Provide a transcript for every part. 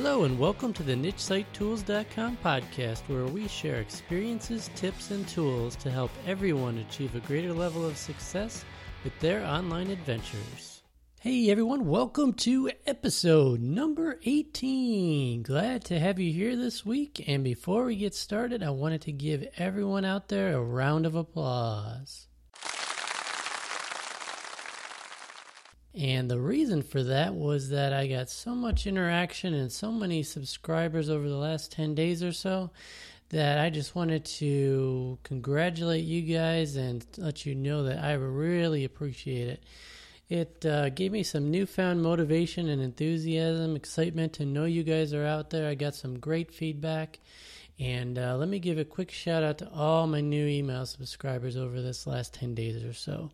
Hello, and welcome to the NicheSiteTools.com podcast, where we share experiences, tips, and tools to help everyone achieve a greater level of success with their online adventures. Hey everyone, welcome to episode number 18. Glad to have you here this week. And before we get started, I wanted to give everyone out there a round of applause. And the reason for that was that I got so much interaction and so many subscribers over the last 10 days or so that I just wanted to congratulate you guys and let you know that I really appreciate it. It uh, gave me some newfound motivation and enthusiasm, excitement to know you guys are out there. I got some great feedback. And uh, let me give a quick shout out to all my new email subscribers over this last 10 days or so.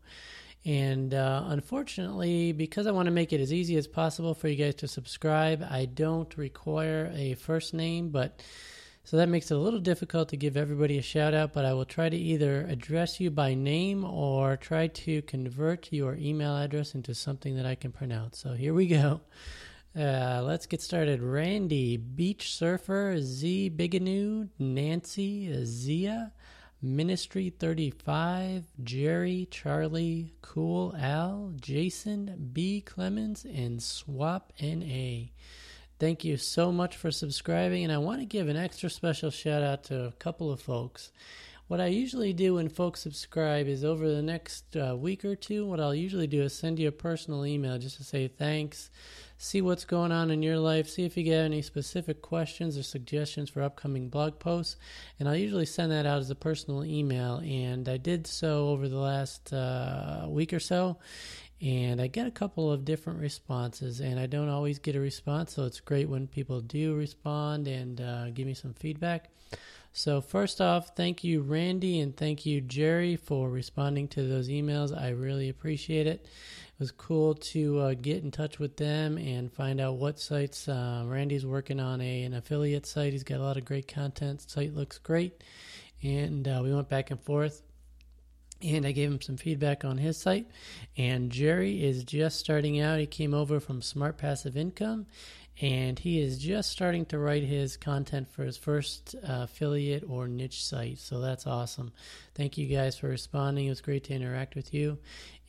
And uh, unfortunately, because I want to make it as easy as possible for you guys to subscribe, I don't require a first name, but so that makes it a little difficult to give everybody a shout out. But I will try to either address you by name or try to convert your email address into something that I can pronounce. So here we go. Uh, let's get started. Randy, Beach Surfer, Z Biganoo, Nancy, Zia. Ministry 35, Jerry, Charlie, Cool Al, Jason, B. Clemens, and Swap NA. Thank you so much for subscribing, and I want to give an extra special shout out to a couple of folks. What I usually do when folks subscribe is over the next uh, week or two, what I'll usually do is send you a personal email just to say thanks see what's going on in your life, see if you get any specific questions or suggestions for upcoming blog posts. And I'll usually send that out as a personal email. And I did so over the last uh, week or so. And I get a couple of different responses, and I don't always get a response, so it's great when people do respond and uh, give me some feedback. So, first off, thank you, Randy, and thank you, Jerry, for responding to those emails. I really appreciate it. It was cool to uh, get in touch with them and find out what sites. Uh, Randy's working on a, an affiliate site. He's got a lot of great content. Site looks great. And uh, we went back and forth. And I gave him some feedback on his site. And Jerry is just starting out. He came over from Smart Passive Income and he is just starting to write his content for his first uh, affiliate or niche site. So that's awesome. Thank you guys for responding. It was great to interact with you.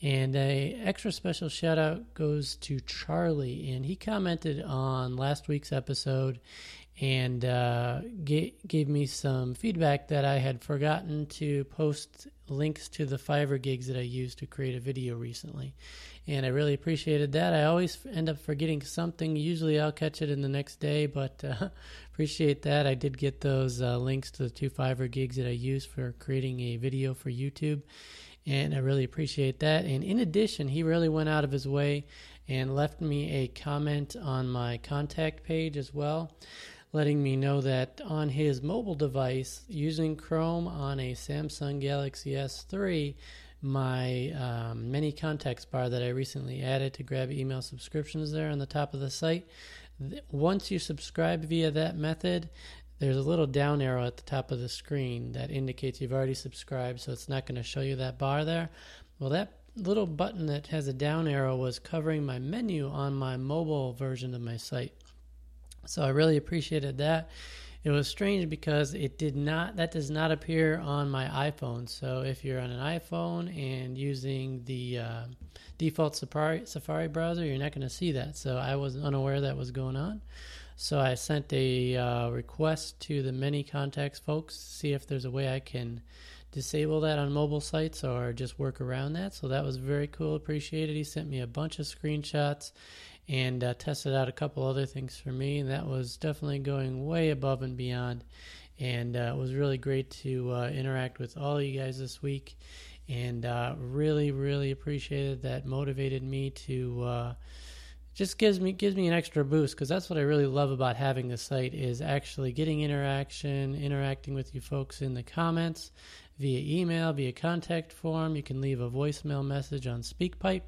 And a extra special shout out goes to Charlie, and he commented on last week's episode and uh, gave, me some feedback that I had forgotten to post links to the Fiverr gigs that I used to create a video recently. And I really appreciated that. I always end up forgetting something. Usually I'll catch it in the next day, but uh, appreciate that. I did get those uh, links to the two Fiverr gigs that I used for creating a video for YouTube. And I really appreciate that. And in addition, he really went out of his way and left me a comment on my contact page as well letting me know that on his mobile device, using Chrome on a Samsung Galaxy S3, my um, many contacts bar that I recently added to grab email subscriptions there on the top of the site. Once you subscribe via that method, there's a little down arrow at the top of the screen that indicates you've already subscribed, so it's not going to show you that bar there. Well, that little button that has a down arrow was covering my menu on my mobile version of my site. So I really appreciated that. It was strange because it did not that does not appear on my iPhone. So if you're on an iPhone and using the uh, default Safari Safari browser, you're not going to see that. So I was unaware that was going on. So I sent a uh, request to the many contacts folks to see if there's a way I can disable that on mobile sites or just work around that. So that was very cool. Appreciated. He sent me a bunch of screenshots and uh, tested out a couple other things for me. And that was definitely going way above and beyond. And uh, it was really great to uh, interact with all you guys this week. And uh, really, really appreciated that. Motivated me to uh, just gives me gives me an extra boost because that's what I really love about having the site is actually getting interaction, interacting with you folks in the comments via email, via contact form. You can leave a voicemail message on SpeakPipe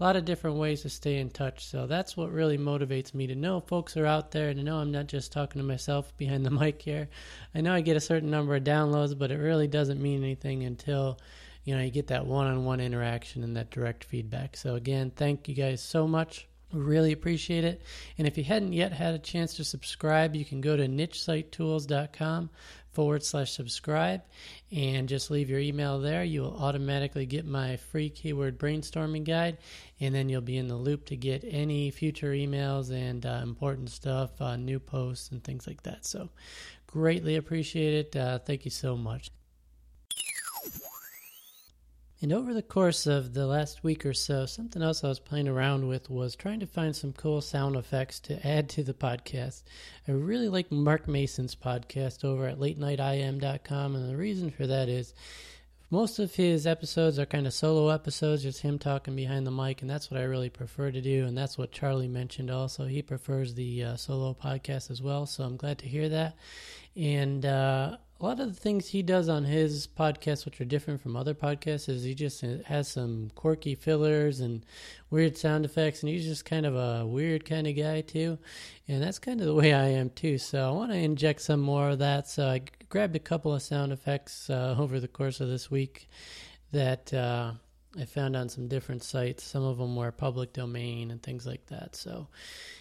a lot of different ways to stay in touch. So that's what really motivates me to know folks are out there and to know I'm not just talking to myself behind the mic here. I know I get a certain number of downloads, but it really doesn't mean anything until you know you get that one-on-one interaction and that direct feedback. So again, thank you guys so much Really appreciate it. And if you hadn't yet had a chance to subscribe, you can go to nichesitetools.com forward slash subscribe and just leave your email there. You will automatically get my free keyword brainstorming guide, and then you'll be in the loop to get any future emails and uh, important stuff, uh, new posts, and things like that. So, greatly appreciate it. Uh, thank you so much. And over the course of the last week or so, something else I was playing around with was trying to find some cool sound effects to add to the podcast. I really like Mark Mason's podcast over at latenightim.com, and the reason for that is most of his episodes are kind of solo episodes, just him talking behind the mic, and that's what I really prefer to do, and that's what Charlie mentioned also. He prefers the uh, solo podcast as well, so I'm glad to hear that. And uh, a lot of the things he does on his podcast, which are different from other podcasts, is he just has some quirky fillers and weird sound effects, and he's just kind of a weird kind of guy too. And that's kind of the way I am too. So I want to inject some more of that. So I grabbed a couple of sound effects uh, over the course of this week that. Uh, I found on some different sites. Some of them were public domain and things like that. So,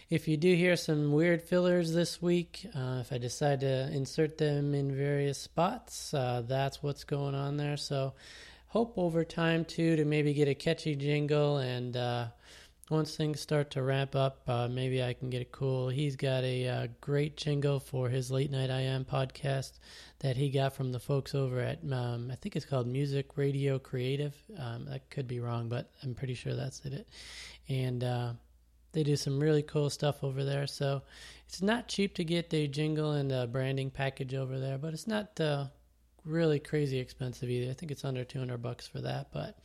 if you do hear some weird fillers this week, uh, if I decide to insert them in various spots, uh, that's what's going on there. So, hope over time too to maybe get a catchy jingle and uh, once things start to ramp up, uh, maybe I can get it cool. He's got a uh, great jingle for his Late Night IM podcast that he got from the folks over at, um, I think it's called Music Radio Creative. Um, I could be wrong, but I'm pretty sure that's it. And uh, they do some really cool stuff over there. So it's not cheap to get the jingle and the branding package over there, but it's not uh, really crazy expensive either. I think it's under 200 bucks for that, but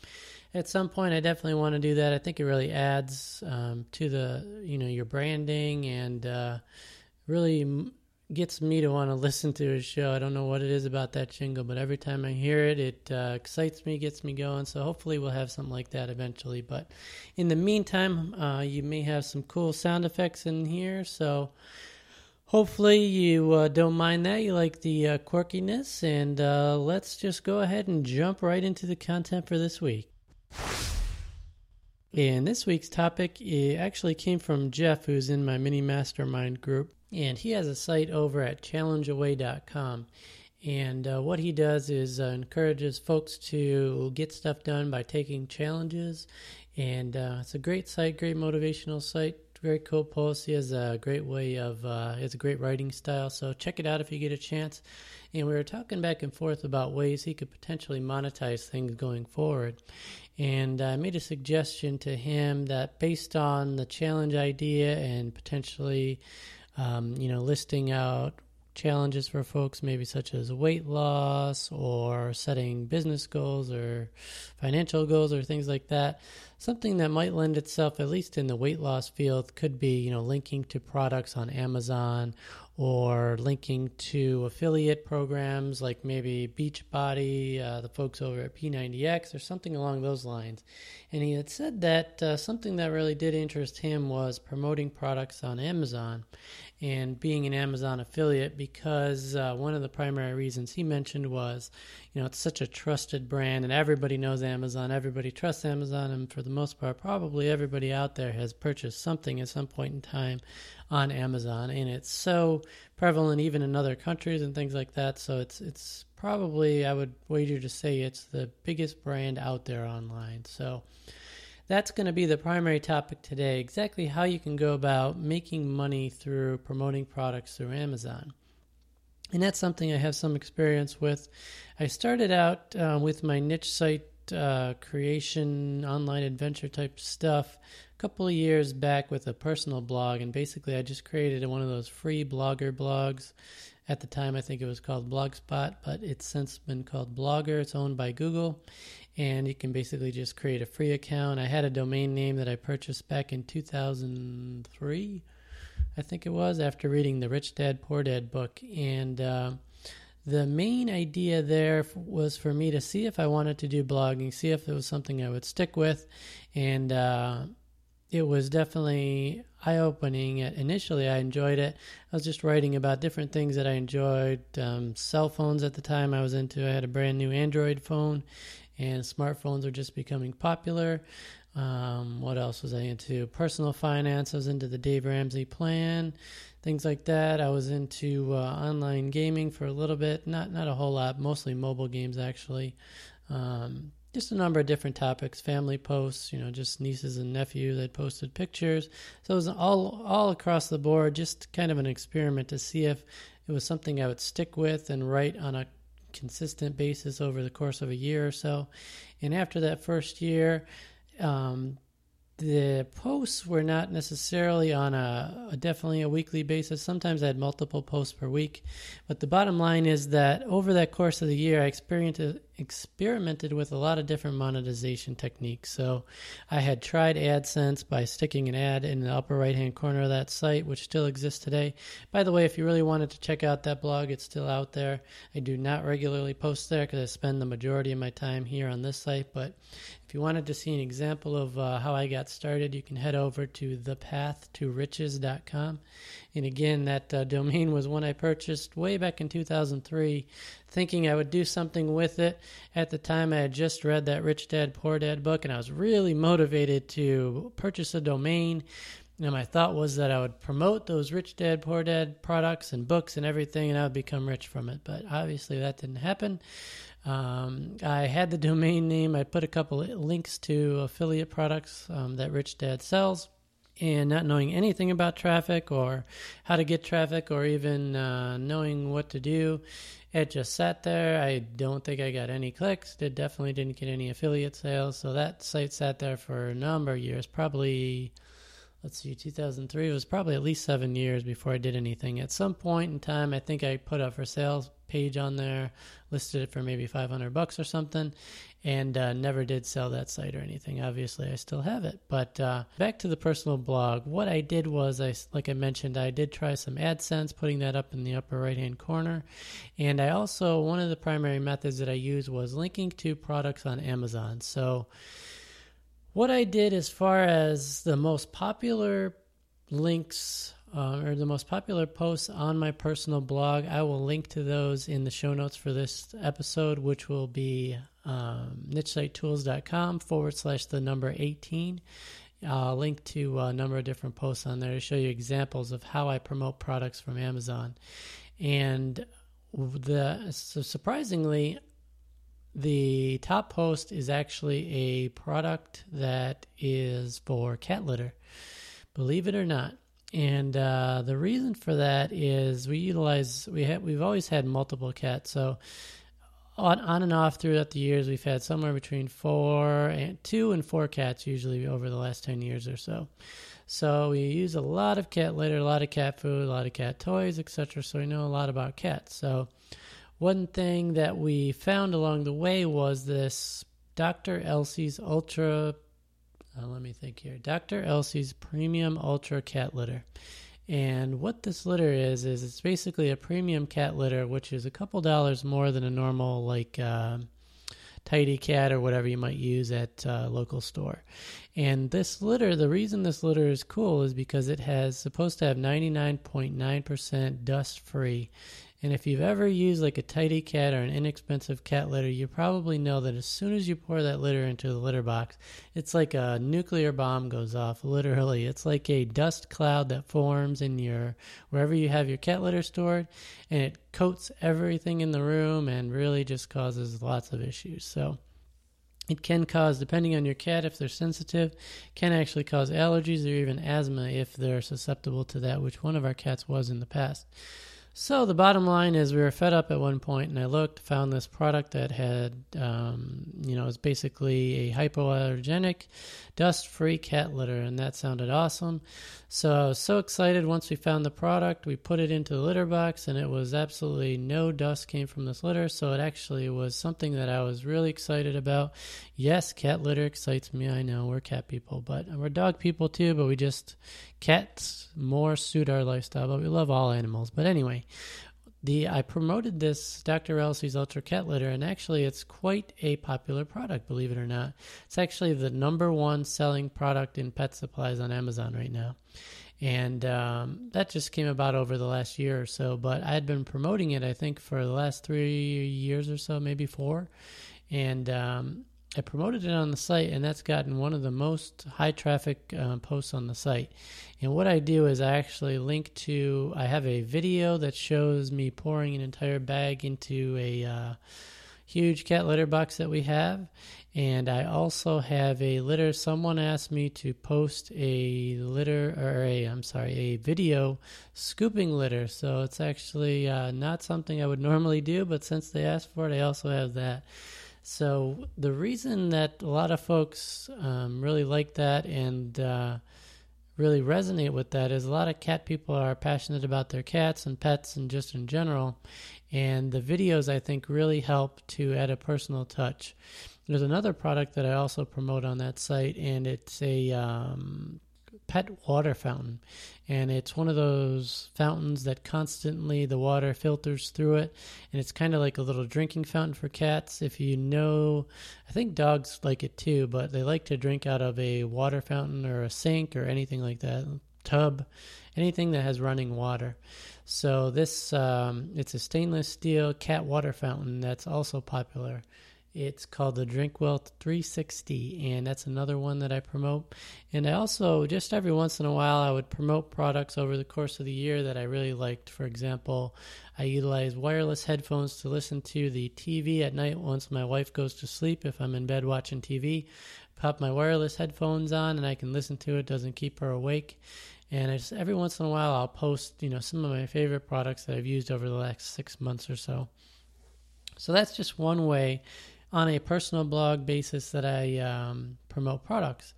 at some point I definitely want to do that. I think it really adds um, to the you know your branding and uh, really gets me to want to listen to his show. I don't know what it is about that jingle, but every time I hear it, it uh, excites me, gets me going. So hopefully we'll have something like that eventually. But in the meantime, uh, you may have some cool sound effects in here. So hopefully you uh, don't mind that. You like the uh, quirkiness, and uh, let's just go ahead and jump right into the content for this week. And this week's topic actually came from Jeff, who's in my mini mastermind group. And he has a site over at challengeaway.com. And uh, what he does is uh, encourages folks to get stuff done by taking challenges. And uh, it's a great site, great motivational site, very cool post. He has a great way of, uh, he has a great writing style. So check it out if you get a chance. And we were talking back and forth about ways he could potentially monetize things going forward. And I made a suggestion to him that based on the challenge idea and potentially, um, you know, listing out challenges for folks, maybe such as weight loss or setting business goals or financial goals or things like that. Something that might lend itself, at least in the weight loss field, could be you know linking to products on Amazon or linking to affiliate programs like maybe Beachbody, uh, the folks over at P90X, or something along those lines. And he had said that uh, something that really did interest him was promoting products on Amazon and being an Amazon affiliate because uh, one of the primary reasons he mentioned was, you know, it's such a trusted brand and everybody knows Amazon, everybody trusts Amazon, and for the most part, probably everybody out there has purchased something at some point in time on Amazon, and it's so prevalent even in other countries and things like that. So it's it's probably I would wager to say it's the biggest brand out there online. So that's going to be the primary topic today exactly how you can go about making money through promoting products through Amazon. And that's something I have some experience with. I started out uh, with my niche site uh, creation, online adventure type stuff a couple of years back with a personal blog. And basically, I just created one of those free blogger blogs. At the time, I think it was called Blogspot, but it's since been called Blogger. It's owned by Google and you can basically just create a free account. I had a domain name that I purchased back in 2003, I think it was, after reading the Rich Dad Poor Dad book. And uh, the main idea there was for me to see if I wanted to do blogging, see if it was something I would stick with. And uh, it was definitely eye opening. Initially, I enjoyed it. I was just writing about different things that I enjoyed. Um, cell phones at the time I was into. I had a brand new Android phone and smartphones are just becoming popular. Um, what else was I into? Personal finance. I was into the Dave Ramsey plan, things like that. I was into uh, online gaming for a little bit, not not a whole lot, mostly mobile games actually. Um, just a number of different topics, family posts, you know, just nieces and nephews. I'd posted pictures, so it was all all across the board. Just kind of an experiment to see if it was something I would stick with and write on a consistent basis over the course of a year or so. And after that first year, um, the posts were not necessarily on a, a, definitely a weekly basis. Sometimes I had multiple posts per week, but the bottom line is that over that course of the year, I experienced experimented with a lot of different monetization techniques. So I had tried AdSense by sticking an ad in the upper right hand corner of that site, which still exists today. By the way, if you really wanted to check out that blog, it's still out there. I do not regularly post there because I spend the majority of my time here on this site. But if you wanted to see an example of uh, how I got started, you can head over to thepathtoriches.com. And again, that uh, domain was one I purchased way back in 2003 thinking I would do something with it. At the time, I had just read that Rich Dad Poor Dad book, and I was really motivated to purchase a domain. And my thought was that I would promote those Rich Dad Poor Dad products and books and everything, and I would become rich from it. But obviously, that didn't happen. Um, I had the domain name. I put a couple links to affiliate products um, that Rich Dad sells and not knowing anything about traffic or how to get traffic or even uh, knowing what to do it just sat there. I don't think I got any clicks. It definitely didn't get any affiliate sales. So that site sat there for a number of years, probably let's see, 2003 it was probably at least seven years before I did anything. At some point in time, I think I put a for sale page on there, listed it for maybe 500 bucks or something, and uh, never did sell that site or anything. Obviously, I still have it. But uh, back to the personal blog, what I did was, I like I mentioned, I did try some AdSense, putting that up in the upper right hand corner, and I also one of the primary methods that I used was linking to products on Amazon. So what I did as far as the most popular links uh, or the most popular posts on my personal blog, I will link to those in the show notes for this episode, which will be um, nichesitetools.com forward slash the number 18. I'll link to a number of different posts on there to show you examples of how I promote products from Amazon. And the so surprisingly, the top post is actually a product that is for cat litter, believe it or not. And uh, the reason for that is we utilize we have we've always had multiple cats. So on on and off throughout the years, we've had somewhere between four and two and four cats usually over the last ten years or so. So we use a lot of cat litter, a lot of cat food, a lot of cat toys, etc. So we know a lot about cats. So one thing that we found along the way was this Dr. Elsey's Ultra. Uh, let me think here. Dr. Elsey's Premium Ultra Cat Litter. And what this litter is, is it's basically a premium cat litter, which is a couple dollars more than a normal, like, uh, tidy cat or whatever you might use at a local store. And this litter, the reason this litter is cool is because it has supposed to have 99.9% dust free. And if you've ever used like a tidy cat or an inexpensive cat litter, you probably know that as soon as you pour that litter into the litter box, it's like a nuclear bomb goes off. Literally, it's like a dust cloud that forms in your wherever you have your cat litter stored, and it coats everything in the room and really just causes lots of issues. So it can cause, depending on your cat, if they're sensitive, can actually cause allergies or even asthma if they're susceptible to that, which one of our cats was in the past. So the bottom line is we were fed up at one point, and I looked, found this product that had, um, you know, was basically a hypoallergenic, dust-free cat litter, and that sounded awesome. So I was so excited once we found the product. We put it into the litter box, and it was absolutely no dust came from this litter. So it actually was something that I was really excited about. Yes, cat litter excites me. I know we're cat people, but we're dog people too. But we just cats more suit our lifestyle. But we love all animals. But anyway, the I promoted this Dr. Elsey's Ultra Cat Litter, and actually, it's quite a popular product. Believe it or not, it's actually the number one selling product in pet supplies on Amazon right now, and um, that just came about over the last year or so. But I had been promoting it, I think, for the last three years or so, maybe four, and um, I promoted it on the site, and that's gotten one of the most high traffic uh, posts on the site. And what I do is I actually link to, I have a video that shows me pouring an entire bag into a uh, huge cat litter box that we have. And I also have a litter. Someone asked me to post a litter, or a, I'm sorry, a video scooping litter. So it's actually uh, not something I would normally do, but since they asked for it, I also have that. So the reason that a lot of folks um, really like that and uh, really resonate with that is a lot of cat people are passionate about their cats and pets and just in general. And the videos, I think, really help to add a personal touch. There's another product that I also promote on that site, and it's a um, pet water fountain. And it's one of those fountains that constantly the water filters through it. And it's kind of like a little drinking fountain for cats. If you know, I think dogs like it too, but they like to drink out of a water fountain or a sink or anything like that, tub, anything that has running water. So this, um, it's a stainless steel cat water fountain that's also popular. It's called the Drinkwell 360, and that's another one that I promote. And I also, just every once in a while, I would promote products over the course of the year that I really liked. For example, I utilize wireless headphones to listen to the TV at night once my wife goes to sleep. If I'm in bed watching TV, pop my wireless headphones on and I can listen to it. Doesn't keep her awake. And I just every once in a while, I'll post, you know, some of my favorite products that I've used over the last six months or so. So that's just one way on a personal blog basis that I um, promote products.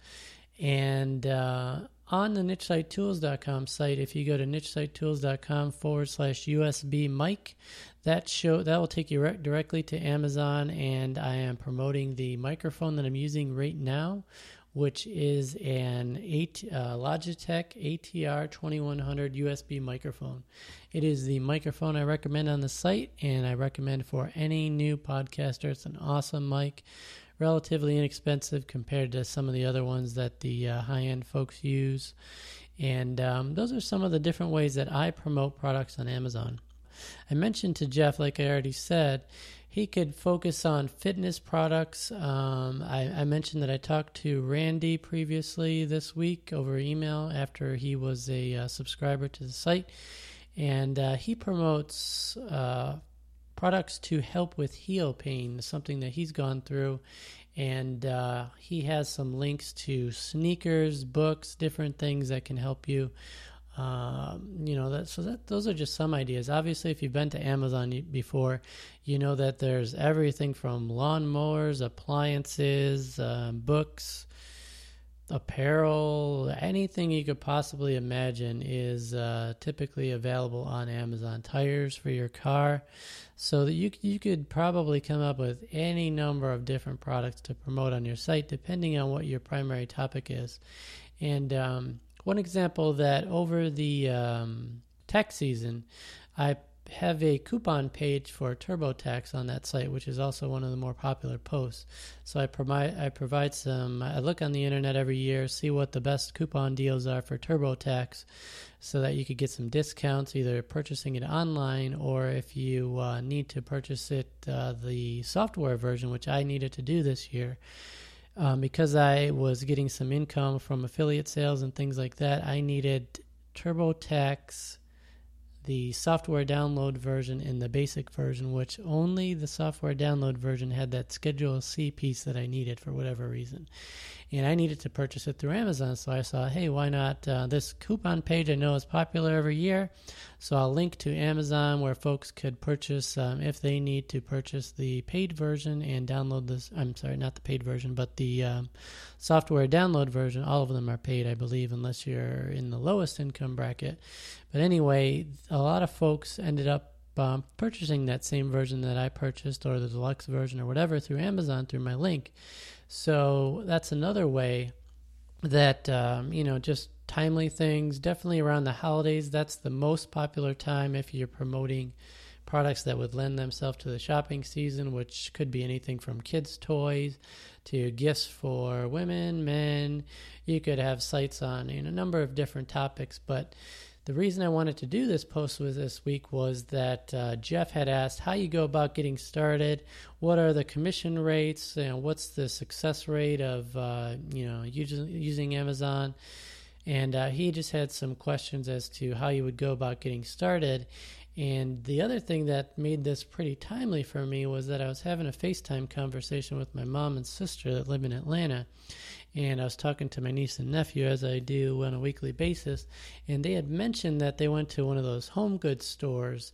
And uh, on the nichesitetools.com site, if you go to nichesitetools.com forward slash USB mic, that show that will take you re- directly to Amazon. And I am promoting the microphone that I'm using right now, which is an eight, uh, Logitech ATR 2100 USB microphone. It is the microphone I recommend on the site, and I recommend for any new podcaster. It's an awesome mic, relatively inexpensive compared to some of the other ones that the uh, high end folks use. And um, those are some of the different ways that I promote products on Amazon. I mentioned to Jeff, like I already said, he could focus on fitness products. Um, I, I, mentioned that I talked to Randy previously this week over email after he was a uh, subscriber to the site, and uh, he promotes uh, products to help with heel pain, something that he's gone through. And uh, he has some links to sneakers, books, different things that can help you um, you know that so that those are just some ideas. Obviously, if you've been to Amazon before, you know that there's everything from lawnmowers, appliances, um, books, apparel, anything you could possibly imagine is uh, typically available on Amazon. Tires for your car, so that you you could probably come up with any number of different products to promote on your site, depending on what your primary topic is, and um, one example that over the um, tax season, I have a coupon page for TurboTax on that site, which is also one of the more popular posts. So I provide I provide some. I look on the internet every year, see what the best coupon deals are for TurboTax, so that you could get some discounts, either purchasing it online or if you uh, need to purchase it uh, the software version, which I needed to do this year um, because I was getting some income from affiliate sales and things like that, I needed TurboTax the software download version and the basic version, which only the software download version had that Schedule C piece that I needed for whatever reason. And I needed to purchase it through Amazon, so I saw, hey, why not? Uh, this coupon page I know is popular every year, so I'll link to Amazon where folks could purchase um, if they need to purchase the paid version and download this. I'm sorry, not the paid version, but the um, software download version. All of them are paid, I believe, unless you're in the lowest income bracket. But anyway, a lot of folks ended up um, purchasing that same version that I purchased or the deluxe version or whatever through Amazon through my link. So that's another way that, um, you know, just timely things, definitely around the holidays. That's the most popular time if you're promoting products that would lend themselves to the shopping season, which could be anything from kids' toys to gifts for women, men. You could have sites on you know, a number of different topics, but The reason I wanted to do this post with this week was that uh, Jeff had asked how you go about getting started, what are the commission rates, you know, what's the success rate of uh, you know using, using Amazon, and uh, he just had some questions as to how you would go about getting started. And the other thing that made this pretty timely for me was that I was having a FaceTime conversation with my mom and sister that live in Atlanta. And I was talking to my niece and nephew, as I do on a weekly basis. And they had mentioned that they went to one of those home goods stores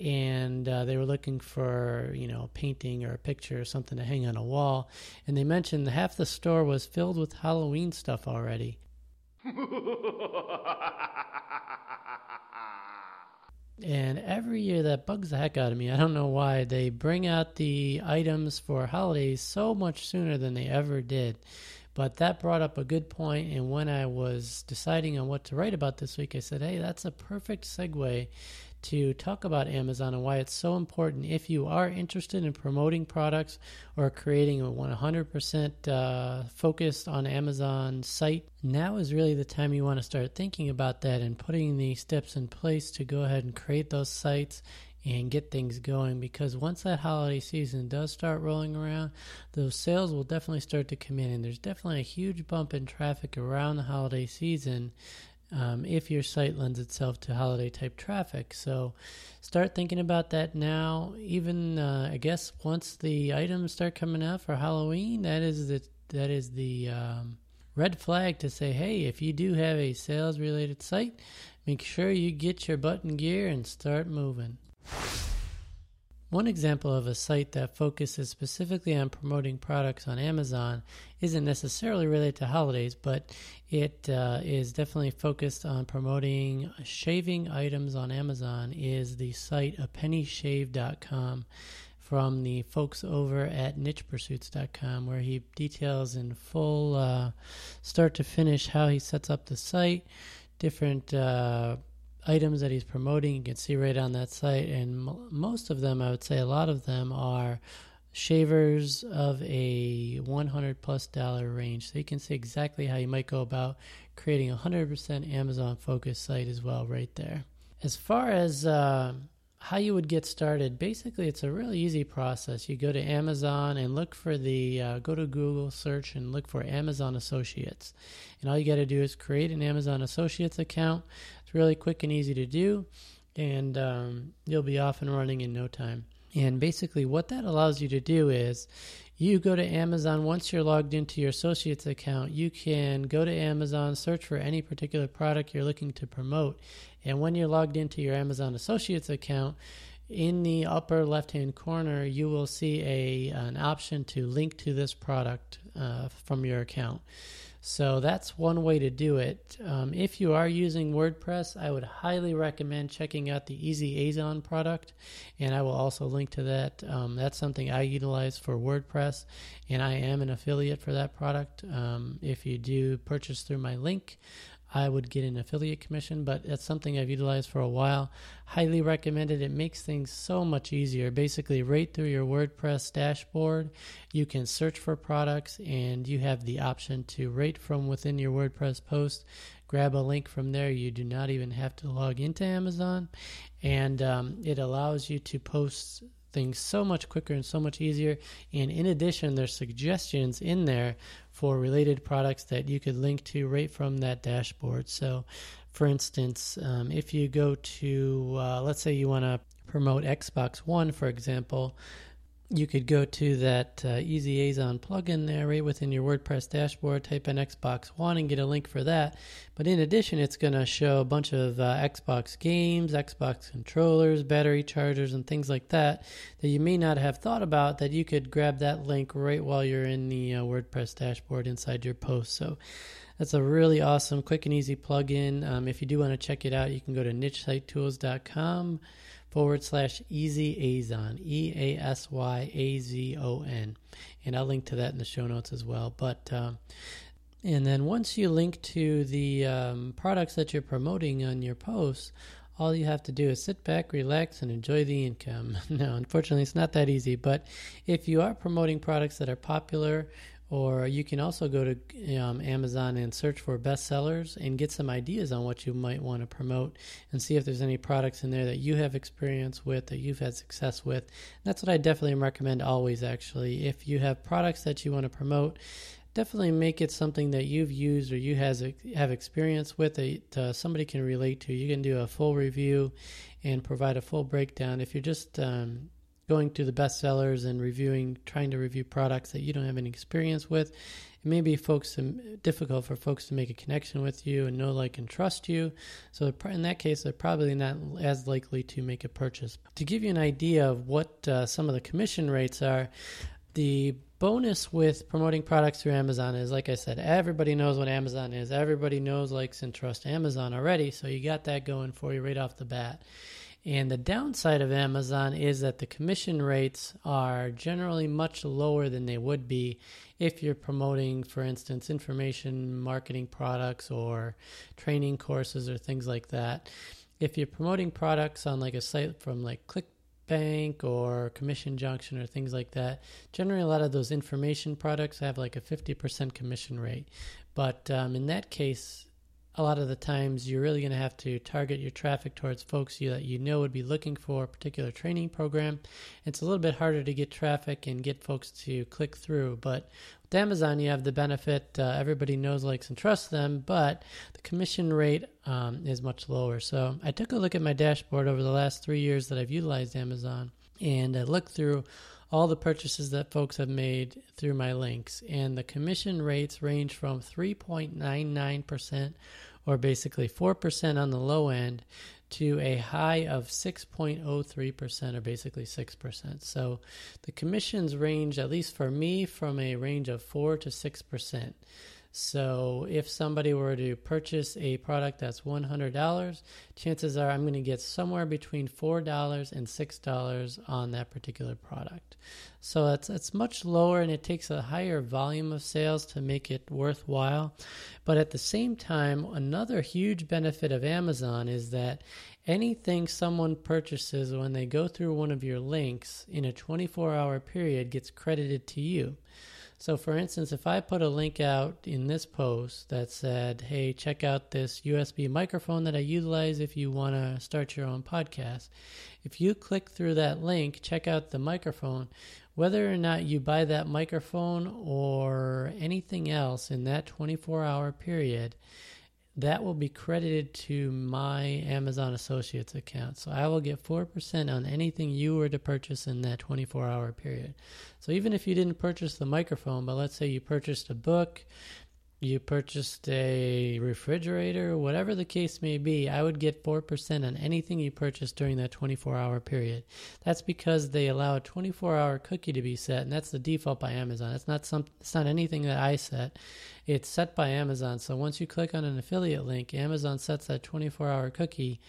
and uh, they were looking for, you know, a painting or a picture or something to hang on a wall. And they mentioned half the store was filled with Halloween stuff already. And every year that bugs the heck out of me. I don't know why. They bring out the items for holidays so much sooner than they ever did. But that brought up a good point, and when I was deciding on what to write about this week, I said, hey, that's a perfect segue to talk about Amazon and why it's so important if you are interested in promoting products or creating a 100% uh, focused on Amazon site. Now is really the time you want to start thinking about that and putting the steps in place to go ahead and create those sites and get things going because once that holiday season does start rolling around, those sales will definitely start to come in. And there's definitely a huge bump in traffic around the holiday season um, if your site lends itself to holiday type traffic. So start thinking about that now. Even uh, I guess once the items start coming out for Halloween, that is the that is the um, red flag to say, hey, if you do have a sales related site, make sure you get your button gear and start moving. One example of a site that focuses specifically on promoting products on Amazon isn't necessarily related to holidays, but it uh, is definitely focused on promoting shaving items on Amazon. Is the site apennyshave.com from the folks over at nichepursuits.com, where he details in full, uh, start to finish, how he sets up the site, different. Uh, items that he's promoting. You can see right on that site, and m- most of them, I would say, a lot of them are shavers of a 100 plus dollar range. So you can see exactly how you might go about creating a 100% Amazon focused site as well, right there. As far as uh, how you would get started, basically, it's a really easy process. You go to Amazon and look for the, uh, go to Google search and look for Amazon Associates. And all you got to do is create an Amazon Associates account really quick and easy to do, and um, you'll be off and running in no time. And basically, what that allows you to do is you go to Amazon once you're logged into your associates account, you can go to Amazon, search for any particular product you're looking to promote. And when you're logged into your Amazon associates account, in the upper left hand corner, you will see a an option to link to this product uh, from your account. So that's one way to do it. Um, if you are using WordPress, I would highly recommend checking out the EasyAzon product, and I will also link to that. Um, that's something I utilize for WordPress, and I am an affiliate for that product. Um, if you do purchase through my link, I would get an affiliate commission, but that's something I've utilized for a while. Highly recommended. It makes things so much easier. Basically, right through your WordPress dashboard, you can search for products and you have the option to rate from within your WordPress post. Grab a link from there. You do not even have to log into Amazon, and um, it allows you to post things so much quicker and so much easier. And in addition, there's suggestions in there for related products that you could link to right from that dashboard. So, for instance, um, if you go to, uh, let's say you want to promote Xbox One, for example, you could go to that uh, EasyAzon plugin there right within your WordPress dashboard, type in Xbox One and get a link for that. But in addition, it's going to show a bunch of uh, Xbox games, Xbox controllers, battery chargers, and things like that that you may not have thought about that you could grab that link right while you're in the uh, WordPress dashboard inside your post. So that's a really awesome, quick and easy plugin. Um, if you do want to check it out, you can go to nichesitetools.com forward slash EasyAzon, E A S Y A Z O N. And I'll link to that in the show notes as well. But, um, and then once you link to the um, products that you're promoting on your posts, all you have to do is sit back, relax, and enjoy the income. no, unfortunately, it's not that easy. But if you are promoting products that are popular Or you can also go to um, Amazon and search for bestsellers and get some ideas on what you might want to promote and see if there's any products in there that you have experience with, that you've had success with. And that's what I definitely recommend always, actually. If you have products that you want to promote, definitely make it something that you've used or you has have experience with that uh, somebody can relate to. You can do a full review and provide a full breakdown. If you're just um, going to the bestsellers and reviewing, trying to review products that you don't have any experience with, it may be folks difficult for folks to make a connection with you and know, like, and trust you. So in that case, they're probably not as likely to make a purchase. To give you an idea of what uh, some of the commission rates are, the bonus with promoting products through Amazon is, like I said, everybody knows what Amazon is. Everybody knows, likes, and trusts Amazon already. So you got that going for you right off the bat. And the downside of Amazon is that the commission rates are generally much lower than they would be if you're promoting, for instance, information marketing products or training courses or things like that. If you're promoting products on like a site from like ClickBank or commission junction or things like that generally a lot of those information products have like a 50% commission rate but um, in that case a lot of the times you're really going to have to target your traffic towards folks you, that you know would be looking for a particular training program. It's a little bit harder to get traffic and get folks to click through, but with Amazon, you have the benefit uh, everybody knows, likes, and trusts them, but the commission rate um, is much lower. So I took a look at my dashboard over the last three years that I've utilized Amazon and I looked through all the purchases that folks have made through my links, and the commission rates range from 3.99% or basically 4% on the low end to a high of 6.03% or basically 6%. So the commissions range, at least for me, from a range of 4 to 6%. So if somebody were to purchase a product that's $100, chances are I'm going to get somewhere between $4 and $6 on that particular product. So it's it's much lower and it takes a higher volume of sales to make it worthwhile. But at the same time, another huge benefit of Amazon is that anything someone purchases when they go through one of your links in a 24-hour period gets credited to you. So, for instance, if I put a link out in this post that said, hey, check out this USB microphone that I utilize if you want to start your own podcast, if you click through that link, check out the microphone, whether or not you buy that microphone or anything else in that 24 hour period, that will be credited to my Amazon Associates account. So I will get 4% on anything you were to purchase in that 24 hour period. So even if you didn't purchase the microphone, but let's say you purchased a book, you purchased a refrigerator, whatever the case may be, I would get 4% on anything you purchased during that 24 hour period. That's because they allow a 24 hour cookie to be set, and that's the default by Amazon. It's not some it's not anything that I set. It's set by Amazon. So once you click on an affiliate link, Amazon sets that 24 hour cookie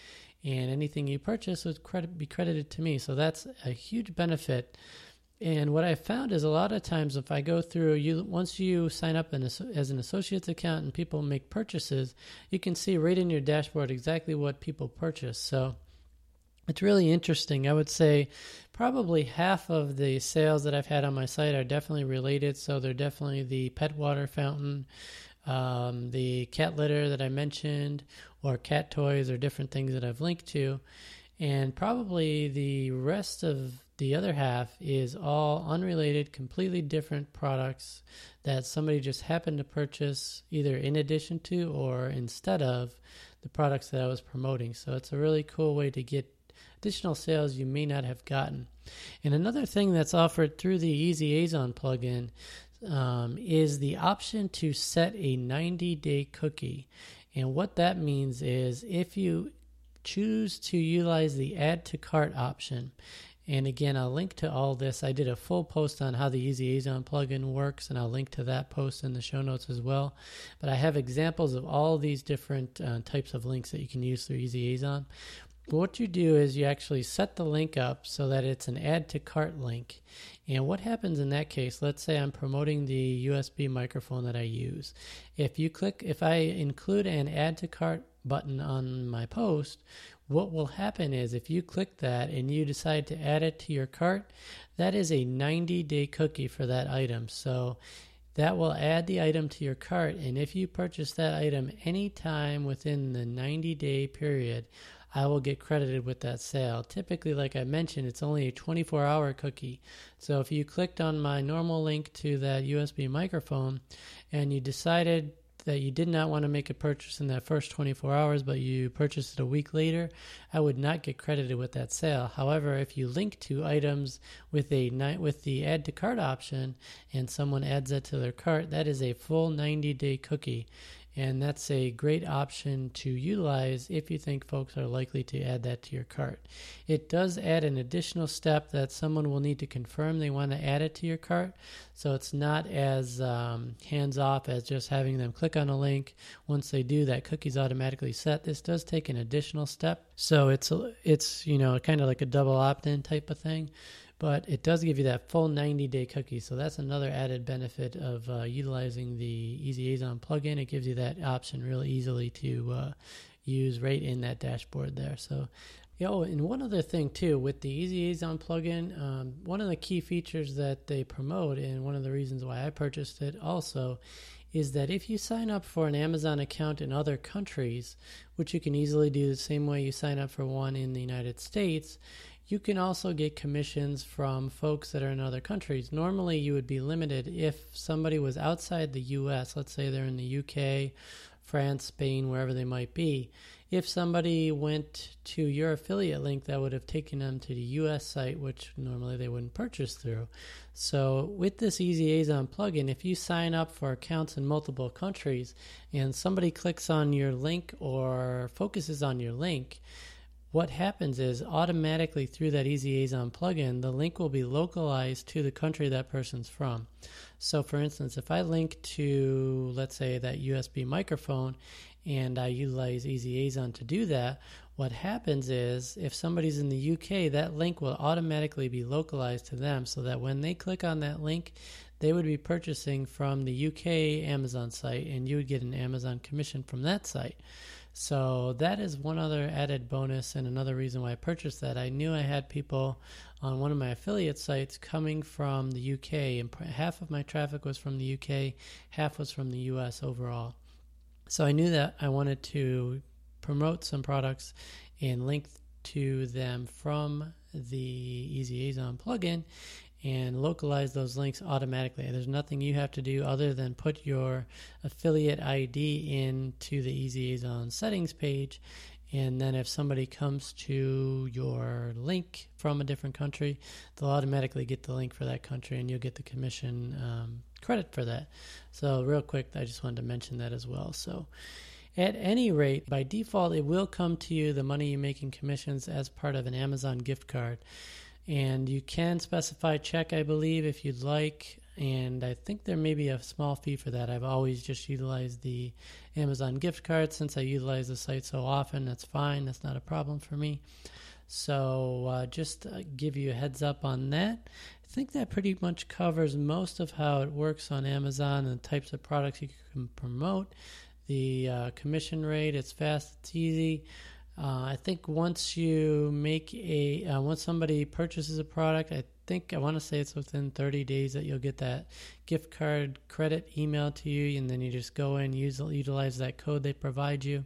and anything you purchase would credit, be credited to me. So that's a huge benefit and what I found is a lot of times if I go through you once you sign up as an associates account and people make purchases, you can see right in your dashboard exactly what people purchase. So it's really interesting. I would say probably half of the sales that I've had on my site are definitely related. So they're definitely the pet water fountain, um, the cat litter that I mentioned, or cat toys or different things that I've linked to. And probably the rest of the other half is all unrelated, completely different products that somebody just happened to purchase either in addition to or instead of the products that I was promoting. So it's a really cool way to get additional sales you may not have gotten. And another thing that's offered through the EasyAzon plugin um, is the option to set a 90 day cookie. And what that means is if you choose to utilize the add to cart option, and again, I'll link to all this. I did a full post on how the Easy EasyAzon plugin works, and I'll link to that post in the show notes as well. But I have examples of all these different uh, types of links that you can use through EasyAzon. What you do is you actually set the link up so that it's an add to cart link. And what happens in that case, let's say I'm promoting the USB microphone that I use. If you click, if I include an add to cart button on my post, what will happen is if you click that and you decide to add it to your cart, that is a 90 day cookie for that item. So That will add the item to your cart, and if you purchase that item anytime within the 90 day period, I will get credited with that sale. Typically, like I mentioned, it's only a 24 hour cookie. So if you clicked on my normal link to that USB microphone and you decided that you did not want to make a purchase in that first 24 hours, but you purchased it a week later, I would not get credited with that sale. However, if you link to items with a with the add to cart option and someone adds that to their cart, that is a full 90 day cookie. And that's a great option to utilize if you think folks are likely to add that to your cart. It does add an additional step that someone will need to confirm they want to add it to your cart. So it's not as um, hands off as just having them click on a link. Once they do, that cookie's automatically set. This does take an additional step. So it's, it's you know, kind of like a double opt in type of thing but it does give you that full 90 day cookie. So that's another added benefit of uh, utilizing the EasyAzon plugin. It gives you that option really easily to uh, use right in that dashboard there. So, yeah, and one other thing too with the EasyAzon plugin, um, one of the key features that they promote, and one of the reasons why I purchased it also, is that if you sign up for an Amazon account in other countries, which you can easily do the same way you sign up for one in the United States, you can also get commissions from folks that are in other countries. Normally, you would be limited if somebody was outside the US, let's say they're in the UK, France, Spain, wherever they might be. If somebody went to your affiliate link, that would have taken them to the US site, which normally they wouldn't purchase through. So, with this Easy EasyAzon plugin, if you sign up for accounts in multiple countries and somebody clicks on your link or focuses on your link, what happens is automatically through that EasyAzon plugin, the link will be localized to the country that person's from. So, for instance, if I link to, let's say, that USB microphone and I utilize EasyAzon to do that, what happens is if somebody's in the UK, that link will automatically be localized to them so that when they click on that link, they would be purchasing from the UK Amazon site and you would get an Amazon commission from that site. So that is one other added bonus and another reason why I purchased that. I knew I had people on one of my affiliate sites coming from the UK, and half of my traffic was from the UK, half was from the US overall. So I knew that I wanted to promote some products and link to them from the EasyAzon plugin and localize those links automatically. There's nothing you have to do other than put your affiliate ID into the EasyAzon settings page. And then if somebody comes to your link from a different country, they'll automatically get the link for that country and you'll get the commission um, credit for that. So, real quick, I just wanted to mention that as well. So, at any rate, by default, it will come to you the money you make in commissions as part of an Amazon gift card and you can specify check, I believe, if you'd like. And I think there may be a small fee for that. I've always just utilized the Amazon gift card since I utilize the site so often. That's fine. That's not a problem for me. So uh, just uh, give you a heads up on that. I think that pretty much covers most of how it works on Amazon and the types of products you can promote. The uh, commission rate, it's fast, it's easy. Uh, I think once you make a uh, once somebody purchases a product, I think I want to say it's within 30 days that you'll get that gift card credit email to you, and then you just go in, use utilize that code they provide you,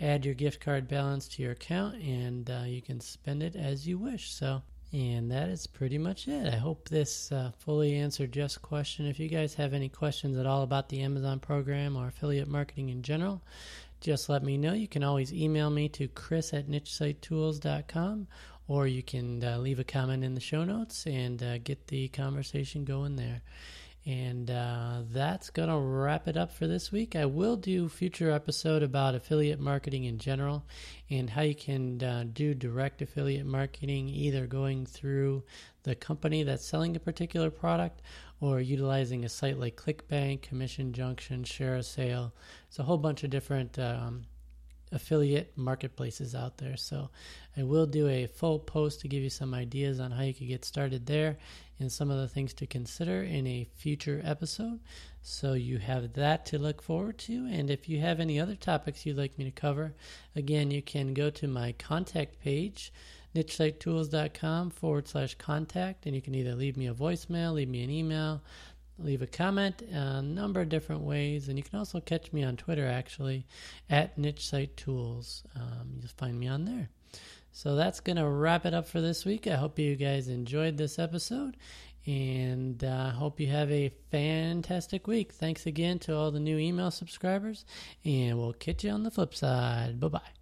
add your gift card balance to your account, and uh, you can spend it as you wish. So. And that is pretty much it. I hope this uh, fully answered Jeff's question. If you guys have any questions at all about the Amazon program or affiliate marketing in general, just let me know. You can always email me to chris at nichesitetools.com or you can uh, leave a comment in the show notes and uh, get the conversation going there. And uh, that's going to wrap it up for this week. I will do future episode about affiliate marketing in general and how you can uh, do direct affiliate marketing, either going through the company that's selling a particular product or utilizing a site like ClickBank, Commission Junction, ShareASale. It's a whole bunch of different um, affiliate marketplaces out there. So I will do a full post to give you some ideas on how you could get started there and some of the things to consider in a future episode. So you have that to look forward to. And if you have any other topics you'd like me to cover, again, you can go to my contact page nichesitetools.com forward slash contact, and you can either leave me a voicemail, leave me an email, leave a comment a number of different ways. And you can also catch me on Twitter, actually, at Niche Site Tools. Um, you'll find me on there. So that's going to wrap it up for this week. I hope you guys enjoyed this episode and I uh, hope you have a fantastic week. Thanks again to all the new email subscribers, and we'll catch you on the flip side. Bye bye.